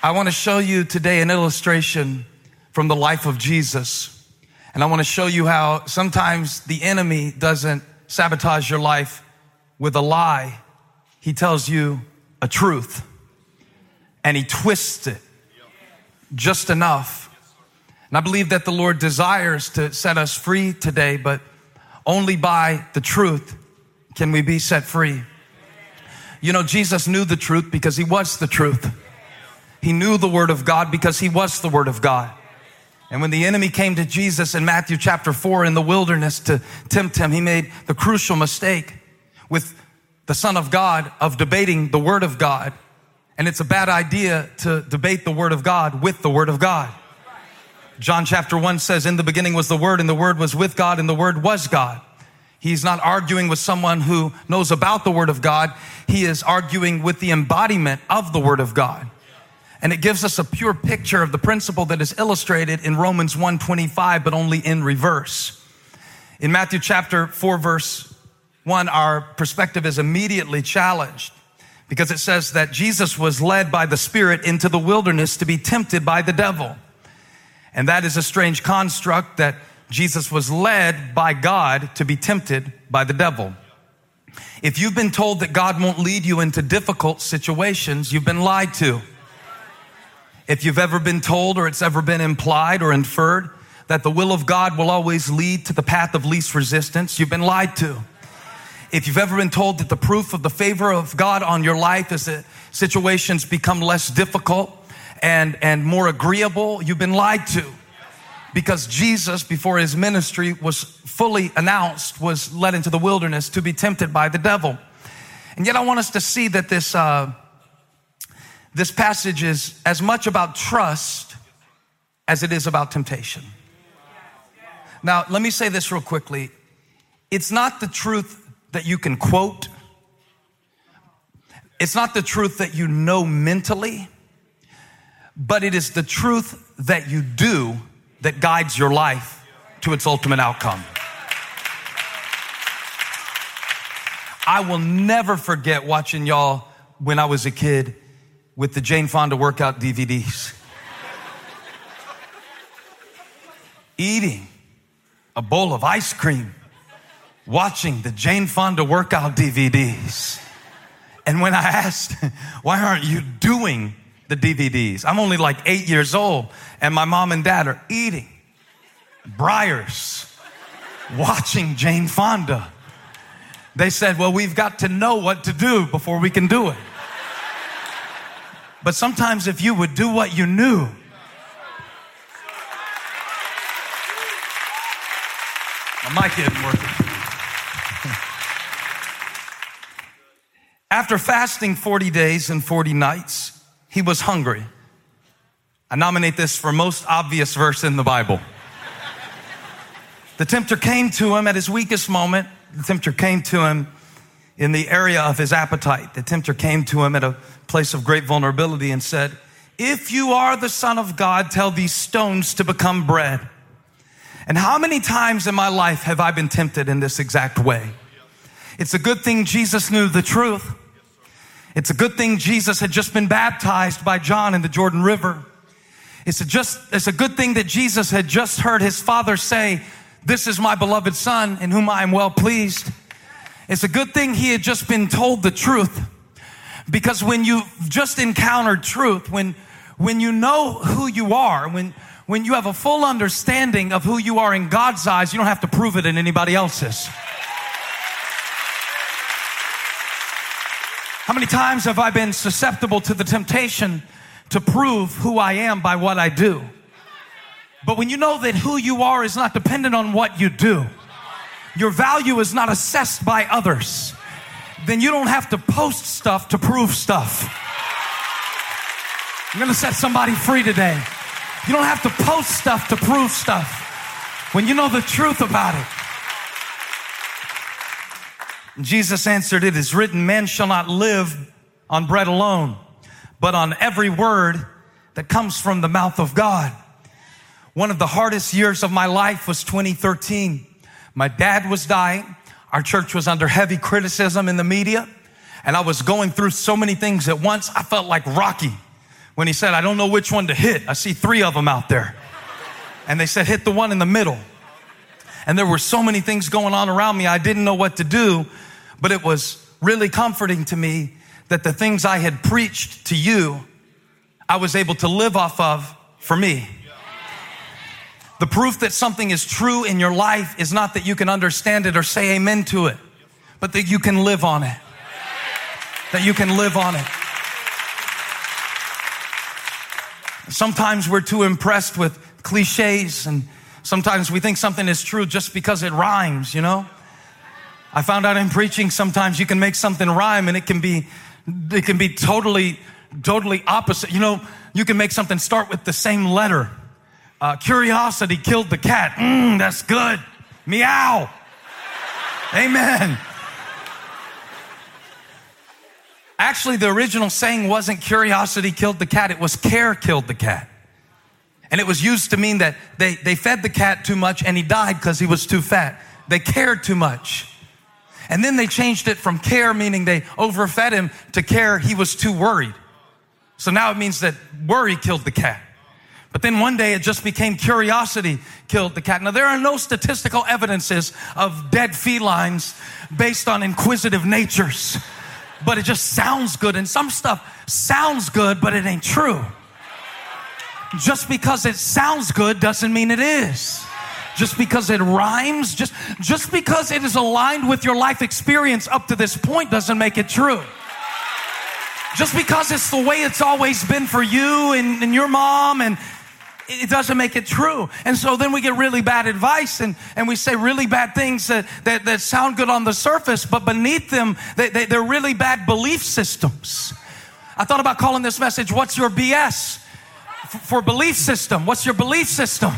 I want to show you today an illustration from the life of Jesus. And I want to show you how sometimes the enemy doesn't sabotage your life with a lie. He tells you a truth and he twists it just enough. And I believe that the Lord desires to set us free today, but only by the truth can we be set free. You know, Jesus knew the truth because he was the truth. He knew the word of God because he was the word of God. And when the enemy came to Jesus in Matthew chapter 4 in the wilderness to tempt him, he made the crucial mistake with the Son of God of debating the Word of God. And it's a bad idea to debate the Word of God with the Word of God. John chapter 1 says, In the beginning was the Word, and the Word was with God, and the Word was God. He's not arguing with someone who knows about the Word of God. He is arguing with the embodiment of the Word of God. And it gives us a pure picture of the principle that is illustrated in Romans 1:25, but only in reverse. In Matthew chapter 4, verse 1, our perspective is immediately challenged because it says that Jesus was led by the Spirit into the wilderness to be tempted by the devil. And that is a strange construct that Jesus was led by God to be tempted by the devil. If you've been told that God won't lead you into difficult situations, you've been lied to. If you've ever been told or it's ever been implied or inferred that the will of God will always lead to the path of least resistance, you've been lied to. If you've ever been told that the proof of the favor of God on your life is that situations become less difficult and, and more agreeable, you've been lied to. Because Jesus, before his ministry was fully announced, was led into the wilderness to be tempted by the devil. And yet I want us to see that this, uh, this passage is as much about trust as it is about temptation. Now, let me say this real quickly. It's not the truth that you can quote. It's not the truth that you know mentally, but it is the truth that you do that guides your life to its ultimate outcome. I will never forget watching y'all when I was a kid with the Jane Fonda workout DVDs. Eating a bowl of ice cream, watching the Jane Fonda workout DVDs. And when I asked, why aren't you doing the DVDs? I'm only like eight years old, and my mom and dad are eating Breyers, watching Jane Fonda. They said, well, we've got to know what to do before we can do it. But sometimes if you would do what you knew, my mic isn't working. After fasting 40 days and 40 nights, he was hungry. I nominate this for most obvious verse in the Bible. The tempter came to him at his weakest moment. The tempter came to him in the area of his appetite. The tempter came to him at a place of great vulnerability and said, If you are the Son of God, tell these stones to become bread. And how many times in my life have I been tempted in this exact way? It's a good thing Jesus knew the truth. It's a good thing Jesus had just been baptized by John in the Jordan River. It's a just, it's a good thing that Jesus had just heard his father say, this is my beloved son in whom I am well pleased. It's a good thing he had just been told the truth. Because when you've just encountered truth, when, when you know who you are, when, when you have a full understanding of who you are in God's eyes, you don't have to prove it in anybody else's. How many times have I been susceptible to the temptation to prove who I am by what I do? But when you know that who you are is not dependent on what you do, your value is not assessed by others, then you don't have to post stuff to prove stuff. I'm gonna set somebody free today. You don't have to post stuff to prove stuff when you know the truth about it. Jesus answered, It is written, man shall not live on bread alone, but on every word that comes from the mouth of God. One of the hardest years of my life was 2013. My dad was dying. Our church was under heavy criticism in the media. And I was going through so many things at once. I felt like Rocky when he said, I don't know which one to hit. I see three of them out there. And they said, hit the one in the middle. And there were so many things going on around me, I didn't know what to do, but it was really comforting to me that the things I had preached to you, I was able to live off of for me. The proof that something is true in your life is not that you can understand it or say amen to it, but that you can live on it. That you can live on it. Sometimes we're too impressed with cliches and sometimes we think something is true just because it rhymes, you know? I found out in preaching sometimes you can make something rhyme and it can be it can be totally totally opposite. You know, you can make something start with the same letter. Uh, curiosity killed the cat. Mmm, that's good. Meow. Amen. Actually, the original saying wasn't curiosity killed the cat, it was care killed the cat. And it was used to mean that they, they fed the cat too much and he died because he was too fat. They cared too much. And then they changed it from care, meaning they overfed him, to care, he was too worried. So now it means that worry killed the cat. But then one day it just became curiosity killed the cat. Now there are no statistical evidences of dead felines based on inquisitive natures but it just sounds good. And some stuff sounds good, but it ain't true. Just because it sounds good doesn't mean it is. Just because it rhymes, just, just because it is aligned with your life experience up to this point doesn't make it true. Just because it's the way it's always been for you and, and your mom and it doesn't make it true. And so then we get really bad advice and, and we say really bad things that, that, that sound good on the surface, but beneath them, they, they, they're really bad belief systems. I thought about calling this message, What's Your BS? F- for belief system. What's your belief system?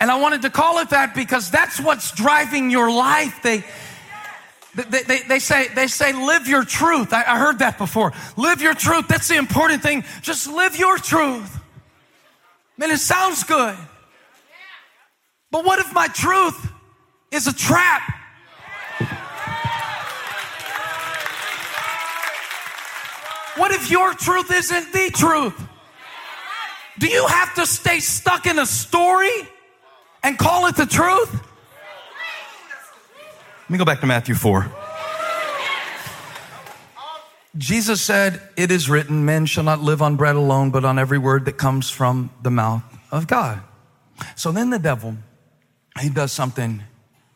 and I wanted to call it that because that's what's driving your life. They, they, they, they, say, they say, live your truth. I, I heard that before. Live your truth. That's the important thing. Just live your truth. Man, it sounds good. But what if my truth is a trap? What if your truth isn't the truth? Do you have to stay stuck in a story and call it the truth? Let me go back to Matthew 4. Jesus said, It is written, men shall not live on bread alone, but on every word that comes from the mouth of God. So then the devil, he does something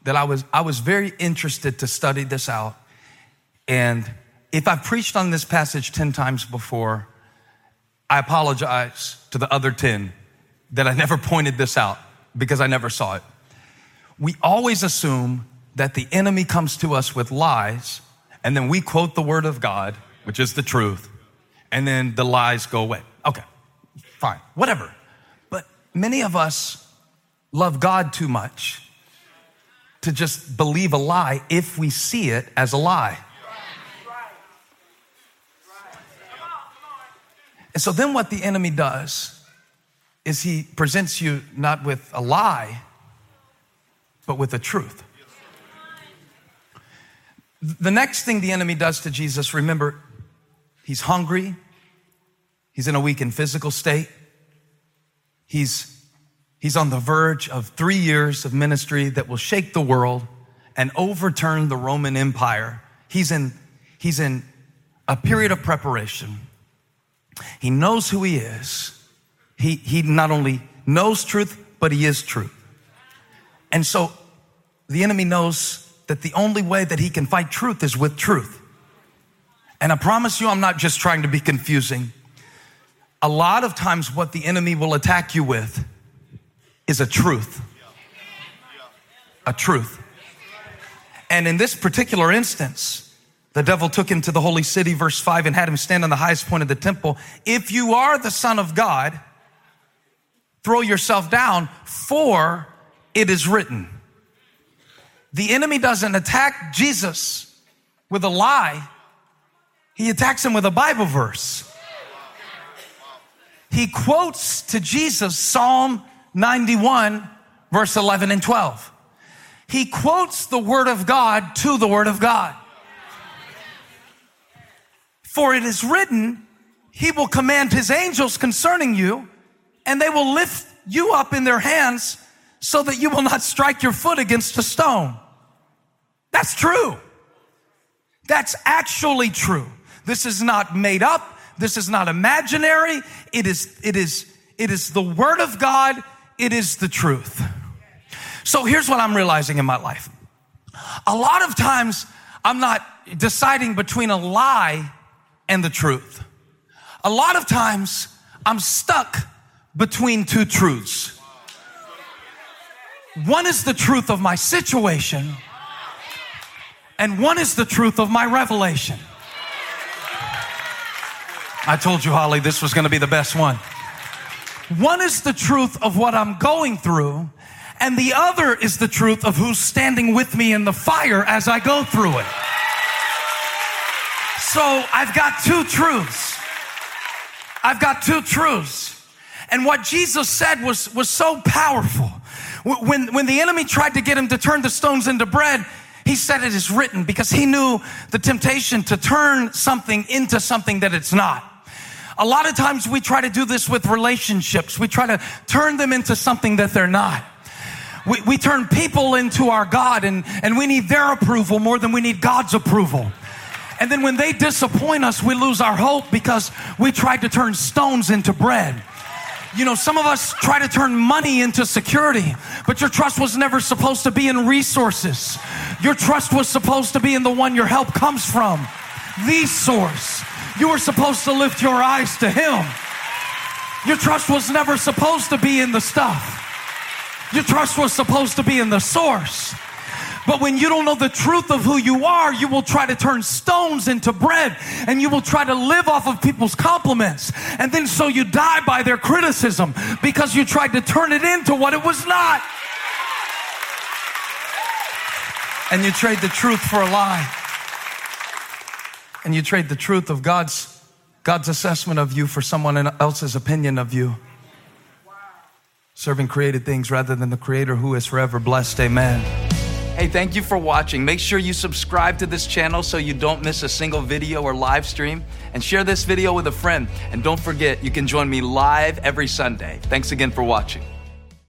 that I was, I was very interested to study this out. And if I've preached on this passage 10 times before, I apologize to the other 10 that I never pointed this out because I never saw it. We always assume that the enemy comes to us with lies, and then we quote the word of God, which is the truth, and then the lies go away. Okay, fine, whatever. But many of us love God too much to just believe a lie if we see it as a lie. And so then what the enemy does is he presents you not with a lie, but with a truth. The next thing the enemy does to Jesus, remember, he's hungry. He's in a weakened physical state. He's, he's on the verge of three years of ministry that will shake the world and overturn the Roman Empire. He's in, he's in a period of preparation. He knows who he is. He, he not only knows truth, but he is truth. And so the enemy knows that the only way that he can fight truth is with truth. And I promise you, I'm not just trying to be confusing. A lot of times, what the enemy will attack you with is a truth. A truth. And in this particular instance, the devil took him to the holy city, verse 5, and had him stand on the highest point of the temple. If you are the Son of God, throw yourself down, for it is written. The enemy doesn't attack Jesus with a lie. He attacks him with a Bible verse. He quotes to Jesus Psalm 91 verse 11 and 12. he quotes the word of God to the word of God. For it is written, he will command his angels concerning you, and they will lift you up in their hands so that you will not strike your foot against a stone. That's true. That's actually true. This is not made up. This is not imaginary. It is, it is, it is the word of God. It is the truth. So here's what I'm realizing in my life. A lot of times I'm not deciding between a lie and the truth. A lot of times I'm stuck between two truths. One is the truth of my situation, and one is the truth of my revelation. I told you, Holly, this was going to be the best one. One is the truth of what I'm going through, and the other is the truth of who's standing with me in the fire as I go through it. So I've got two truths. I've got two truths. And what Jesus said was, was so powerful. When, when the enemy tried to get him to turn the stones into bread, he said it is written because he knew the temptation to turn something into something that it's not. A lot of times we try to do this with relationships. We try to turn them into something that they're not. We, we turn people into our God and, and we need their approval more than we need God's approval. And then when they disappoint us, we lose our hope because we tried to turn stones into bread. You know, some of us try to turn money into security, but your trust was never supposed to be in resources. Your trust was supposed to be in the one your help comes from, the source. You were supposed to lift your eyes to Him. Your trust was never supposed to be in the stuff. Your trust was supposed to be in the source. But when you don't know the truth of who you are, you will try to turn stones into bread and you will try to live off of people's compliments. And then so you die by their criticism because you tried to turn it into what it was not. And you trade the truth for a lie. And you trade the truth of God's God's assessment of you for someone else's opinion of you. Serving created things rather than the creator who is forever blessed. Amen. Hey, thank you for watching. Make sure you subscribe to this channel so you don't miss a single video or live stream. And share this video with a friend. And don't forget, you can join me live every Sunday. Thanks again for watching.